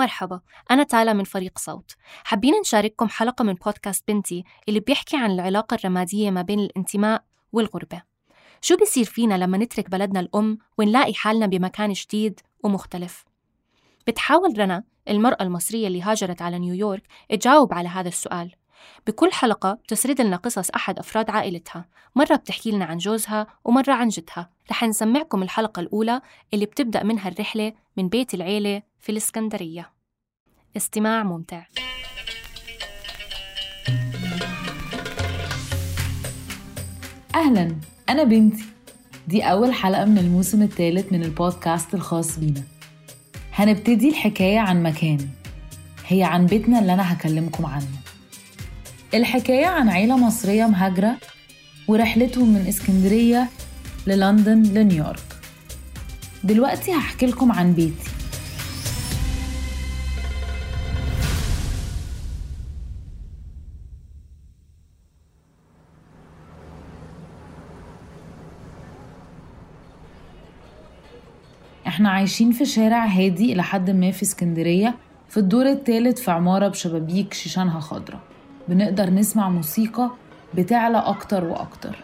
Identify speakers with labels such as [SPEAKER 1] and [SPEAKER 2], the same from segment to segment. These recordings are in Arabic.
[SPEAKER 1] مرحبا أنا تالا من فريق صوت. حابين نشارككم حلقة من بودكاست بنتي اللي بيحكي عن العلاقة الرمادية ما بين الانتماء والغربة. شو بيصير فينا لما نترك بلدنا الأم ونلاقي حالنا بمكان جديد ومختلف؟ بتحاول رنا المرأة المصرية اللي هاجرت على نيويورك تجاوب على هذا السؤال. بكل حلقة بتسرد لنا قصص أحد أفراد عائلتها. مرة بتحكي لنا عن جوزها ومرة عن جدها. رح نسمعكم الحلقة الأولى اللي بتبدأ منها الرحلة من بيت العيلة في الإسكندرية. استماع ممتع.
[SPEAKER 2] أهلا أنا بنتي. دي أول حلقة من الموسم الثالث من البودكاست الخاص بينا. هنبتدي الحكاية عن مكان. هي عن بيتنا اللي أنا هكلمكم عنه. الحكاية عن عيلة مصرية مهاجرة ورحلتهم من إسكندرية للندن لنيويورك. دلوقتي هحكي لكم عن بيتي. إحنا عايشين في شارع هادي إلى حد ما في اسكندرية في الدور الثالث في عمارة بشبابيك شيشانها خضرة بنقدر نسمع موسيقى بتعلى أكتر وأكتر.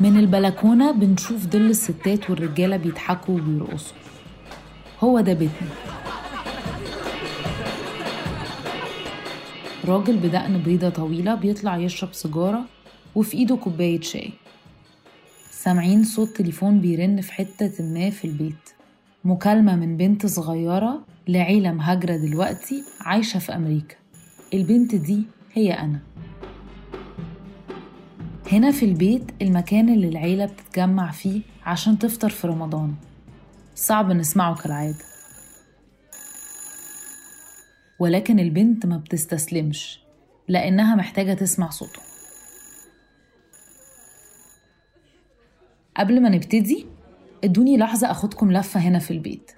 [SPEAKER 2] من البلكونة بنشوف ظل الستات والرجالة بيضحكوا وبيرقصوا. هو ده بيتنا. راجل بدقن بيضة طويلة بيطلع يشرب سيجارة وفي إيده كوباية شاي. سامعين صوت تليفون بيرن في حتة ما في البيت. مكالمة من بنت صغيرة لعيلة مهاجرة دلوقتي عايشة في أمريكا. البنت دي هي أنا. هنا في البيت المكان اللي العيلة بتتجمع فيه عشان تفطر في رمضان. صعب نسمعه كالعادة. ولكن البنت ما بتستسلمش لأنها محتاجة تسمع صوته. قبل ما نبتدي ادوني لحظة أخدكم لفة هنا في البيت.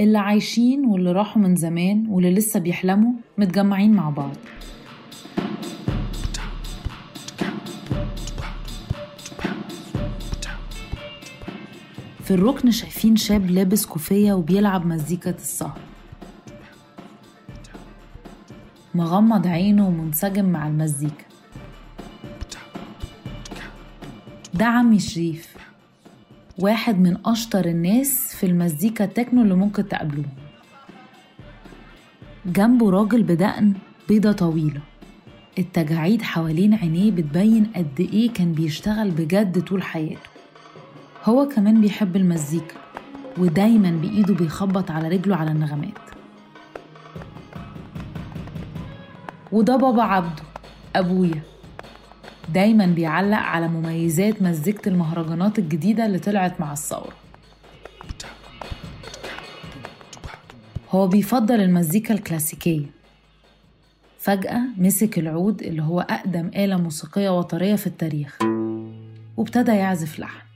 [SPEAKER 2] اللي عايشين واللي راحوا من زمان واللي لسه بيحلموا متجمعين مع بعض. في الركن شايفين شاب لابس كوفية وبيلعب مزيكة السهر. مغمض عينه ومنسجم مع المزيكا. ده عمي شريف واحد من أشطر الناس في المزيكا التكنو اللي ممكن تقابلوه. جنبه راجل بدقن بيضة طويلة. التجاعيد حوالين عينيه بتبين قد إيه كان بيشتغل بجد طول حياته. هو كمان بيحب المزيكا ودايما بإيده بيخبط على رجله على النغمات. وده بابا عبده أبويا. دايما بيعلق على مميزات مزيكة المهرجانات الجديدة اللي طلعت مع الثورة. هو بيفضل المزيكا الكلاسيكية. فجأة مسك العود اللي هو أقدم آلة موسيقية وطرية في التاريخ وابتدى يعزف لحن.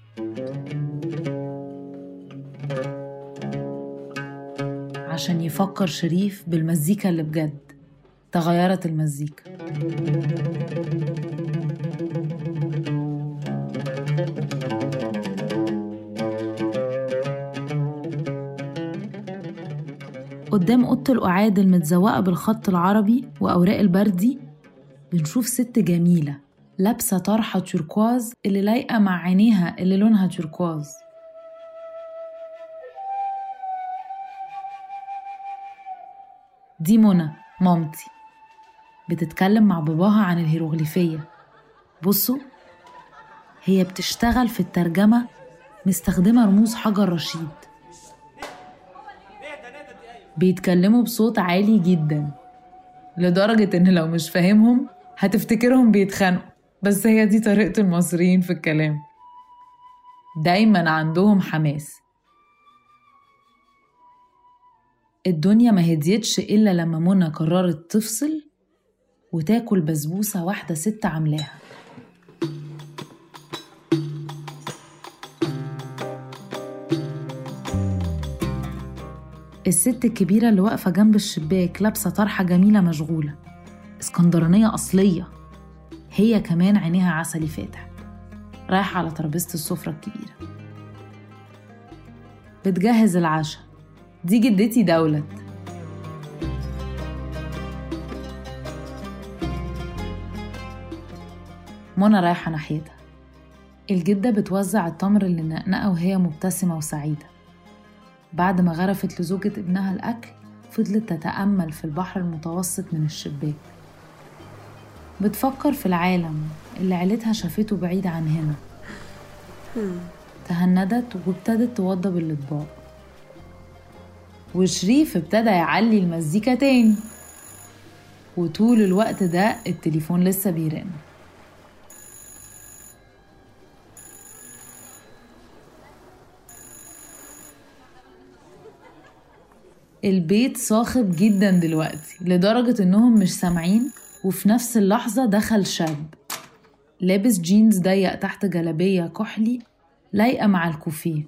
[SPEAKER 2] عشان يفكر شريف بالمزيكا اللي بجد تغيرت المزيكا. قدام أوضة القعاد المتزوقة بالخط العربي وأوراق البردي بنشوف ست جميلة لابسة طرحة توركواز اللي لايقة مع عينيها اللي لونها توركواز دي منى مامتي. بتتكلم مع باباها عن الهيروغليفية. بصوا هي بتشتغل في الترجمة مستخدمة رموز حجر رشيد. بيتكلموا بصوت عالي جدا لدرجة إن لو مش فاهمهم هتفتكرهم بيتخانقوا. بس هي دي طريقة المصريين في الكلام. دايما عندهم حماس. الدنيا ما هديتش إلا لما منى قررت تفصل وتاكل بسبوسة واحدة ست عاملاها. الست الكبيرة اللي واقفة جنب الشباك لابسة طرحة جميلة مشغولة. اسكندرانية أصلية. هي كمان عينيها عسلي فاتح. رايحة على ترابيزة السفرة الكبيرة.
[SPEAKER 3] بتجهز العشاء. دي جدتي دولت. منى رايحة ناحيتها. الجدة بتوزع التمر اللي نقنقة وهي مبتسمة وسعيدة. بعد ما غرفت لزوجة ابنها الأكل فضلت تتأمل في البحر المتوسط من الشباك. بتفكر في العالم اللي عيلتها شافته بعيد عن هنا. تهندت وابتدت توضب الأطباق. وشريف ابتدى يعلي المزيكا تاني. وطول الوقت ده التليفون لسه بيرن. البيت صاخب جدا دلوقتي لدرجة إنهم مش سامعين وفي نفس اللحظة دخل شاب لابس جينز ضيق تحت جلابية كحلي لايقة مع الكوفيه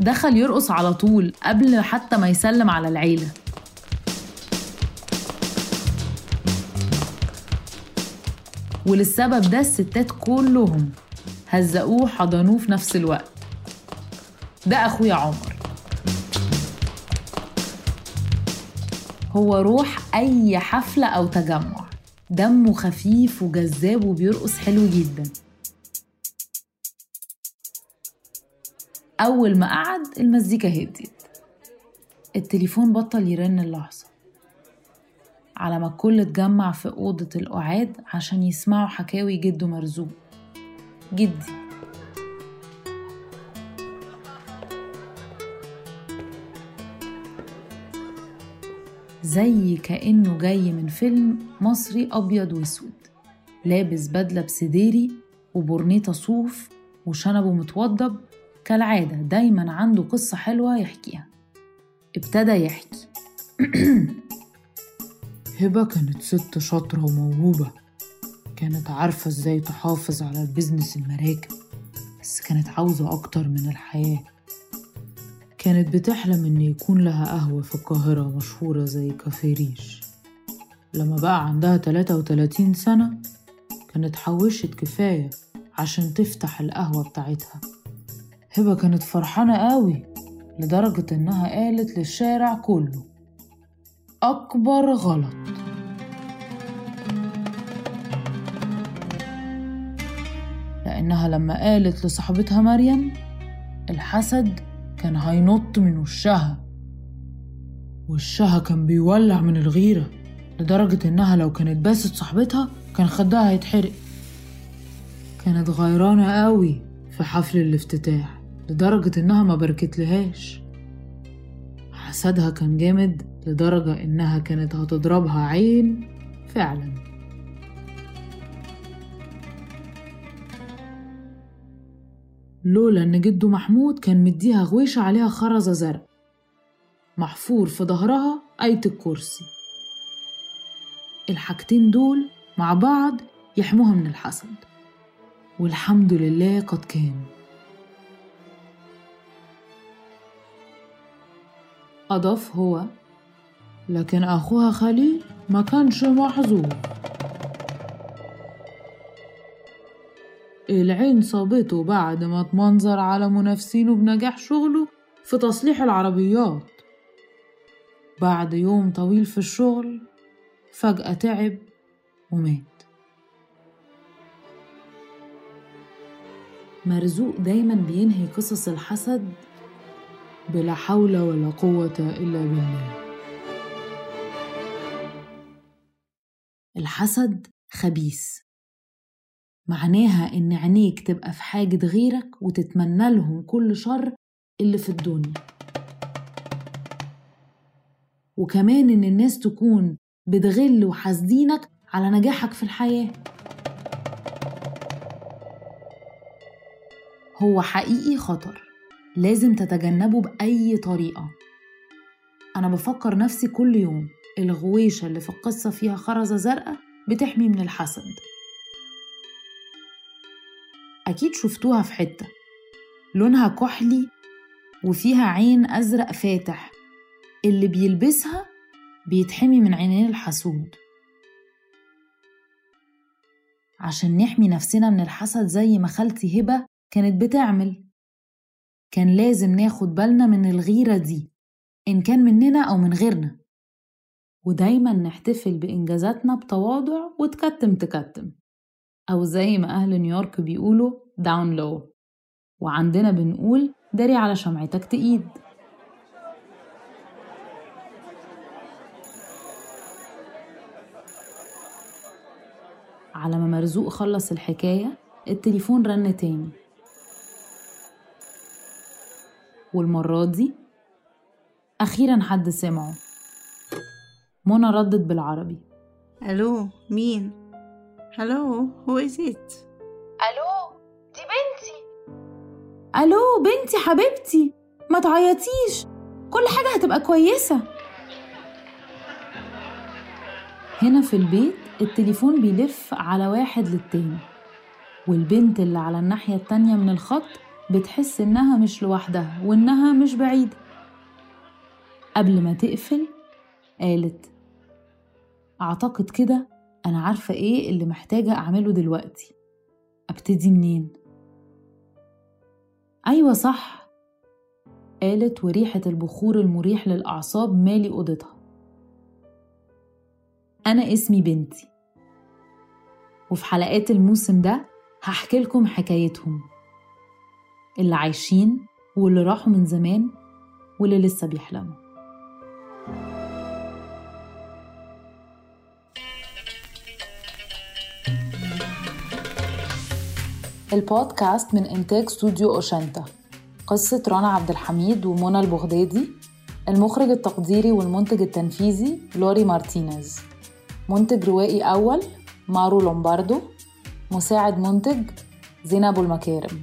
[SPEAKER 3] دخل يرقص على طول قبل حتى ما يسلم على العيلة. وللسبب ده الستات كلهم هزقوه حضنوه في نفس الوقت. ده أخويا عمر. هو روح أي حفلة أو تجمع. دمه خفيف وجذاب وبيرقص حلو جدا. أول ما قعد المزيكا هديت. التليفون بطل يرن اللحظة. على ما الكل اتجمع في أوضة القعاد عشان يسمعوا حكاوي جده مرزوق. جدي. زي كأنه جاي من فيلم مصري أبيض وأسود. لابس بدلة بسديري وبورنيطة صوف وشنبه متوضب. كالعادة دايما عنده قصة حلوة يحكيها. ابتدى يحكي.
[SPEAKER 2] هبة كانت ست شاطرة وموهوبة. كانت عارفة إزاي تحافظ على البيزنس المراكب بس كانت عاوزة أكتر من الحياة. كانت بتحلم إن يكون لها قهوة في القاهرة مشهورة زي كافيه ريش. لما بقى عندها 33 سنة كانت حوشت كفاية عشان تفتح القهوة بتاعتها. هبة كانت فرحانة قوي لدرجة إنها قالت للشارع كله أكبر غلط. لأنها لما قالت لصاحبتها مريم الحسد كان هينط من وشها. وشها كان بيولع من الغيرة لدرجة إنها لو كانت باست صاحبتها كان خدها هيتحرق. كانت غيرانة قوي في حفل الافتتاح لدرجة إنها ما باركتلهاش حسدها كان جامد لدرجة إنها كانت هتضربها عين فعلا. لولا إن جده محمود كان مديها غويشة عليها خرزة زرق. محفور في ظهرها آية الكرسي. الحاجتين دول مع بعض يحموها من الحسد. والحمد لله قد كان. أضاف هو لكن أخوها خليل ما كانش محظوظ. العين صابته بعد ما اتمنظر على منافسينه بنجاح شغله في تصليح العربيات. بعد يوم طويل في الشغل فجأة تعب ومات. مرزوق دايما بينهي قصص الحسد بلا حول ولا قوة إلا بالله. الحسد خبيث. معناها إن عينيك تبقى في حاجة غيرك وتتمنى لهم كل شر اللي في الدنيا. وكمان إن الناس تكون بتغل وحاسدينك على نجاحك في الحياة. هو حقيقي خطر لازم تتجنبه بأي طريقة. أنا بفكر نفسي كل يوم الغويشة اللي في القصة فيها خرزة زرقاء بتحمي من الحسد. أكيد شفتوها في حتة. لونها كحلي وفيها عين أزرق فاتح. اللي بيلبسها بيتحمي من عينين الحسود عشان نحمي نفسنا من الحسد زي ما خالتي هبة كانت بتعمل. كان لازم ناخد بالنا من الغيرة دي إن كان مننا أو من غيرنا. ودايما نحتفل بإنجازاتنا بتواضع وتكتم تكتم. أو زي ما أهل نيويورك بيقولوا داون لو وعندنا بنقول داري على شمعتك تقيد. على ما مرزوق خلص الحكاية التليفون رن تاني. والمرة دي أخيرا حد سمعه. منى ردت بالعربي.
[SPEAKER 3] ألو مين؟ هلو هو از ات
[SPEAKER 4] ألو دي بنتي.
[SPEAKER 2] ألو بنتي حبيبتي ما تعيطيش. كل حاجة هتبقى كويسة. هنا في البيت التليفون بيلف على واحد للتاني والبنت اللي على الناحية التانية من الخط بتحس إنها مش لوحدها وإنها مش بعيدة. قبل ما تقفل قالت أعتقد كده أنا عارفة إيه اللي محتاجة أعمله دلوقتي. أبتدي منين؟ أيوة صح. قالت وريحة البخور المريح للأعصاب مالي أوضتها. أنا اسمي بنتي. وفي حلقات الموسم ده هحكي لكم حكايتهم. اللي عايشين واللي راحوا من زمان واللي لسه بيحلموا. البودكاست من إنتاج استوديو أوشنتا قصة رنا عبد الحميد ومنى البغدادي المخرج التنفيذي والمنتج التنفيذي لوري مارتينيز. منتج روائي أول مارو لومباردو مساعد منتج زينب المكارم.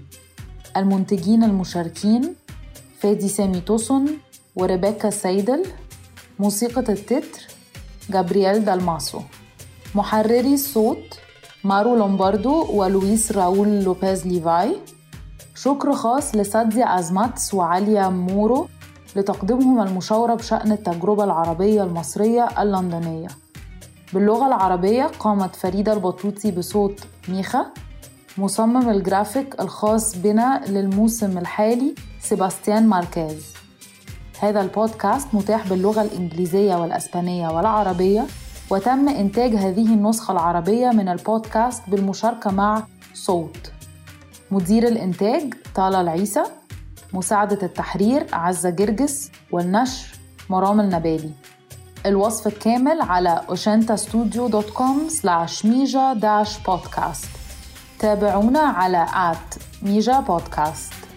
[SPEAKER 2] المنتجين المشاركين فادي سامي توسون وريبيكا سيدل موسيقى التتر جابرييل دالماسو. محرري الصوت مارو لومباردو ولويس راول لوبيز ليفاي. شكر خاص لسادي أزماتس وعاليا مورو لتقديمهم المشاورة بشأن التجربة العربية المصرية اللندنية. باللغة العربية قامت فريدة البطوطي بصوت ميخا. مصمم الجرافيك الخاص بنا للموسم الحالي سيباستيان ماركيز. هذا البودكاست متاح باللغة الإنجليزية والأسبانية والعربية. وتم إنتاج هذه النسخة العربية من البودكاست بالمشاركة مع صوت. مدير الإنتاج طالة العيسى مساعدة التحرير عزة جرجس والنشر مرام النبالي. الوصف الكامل على oshentastudio.com slash mija-podcast تابعونا على at mija podcast.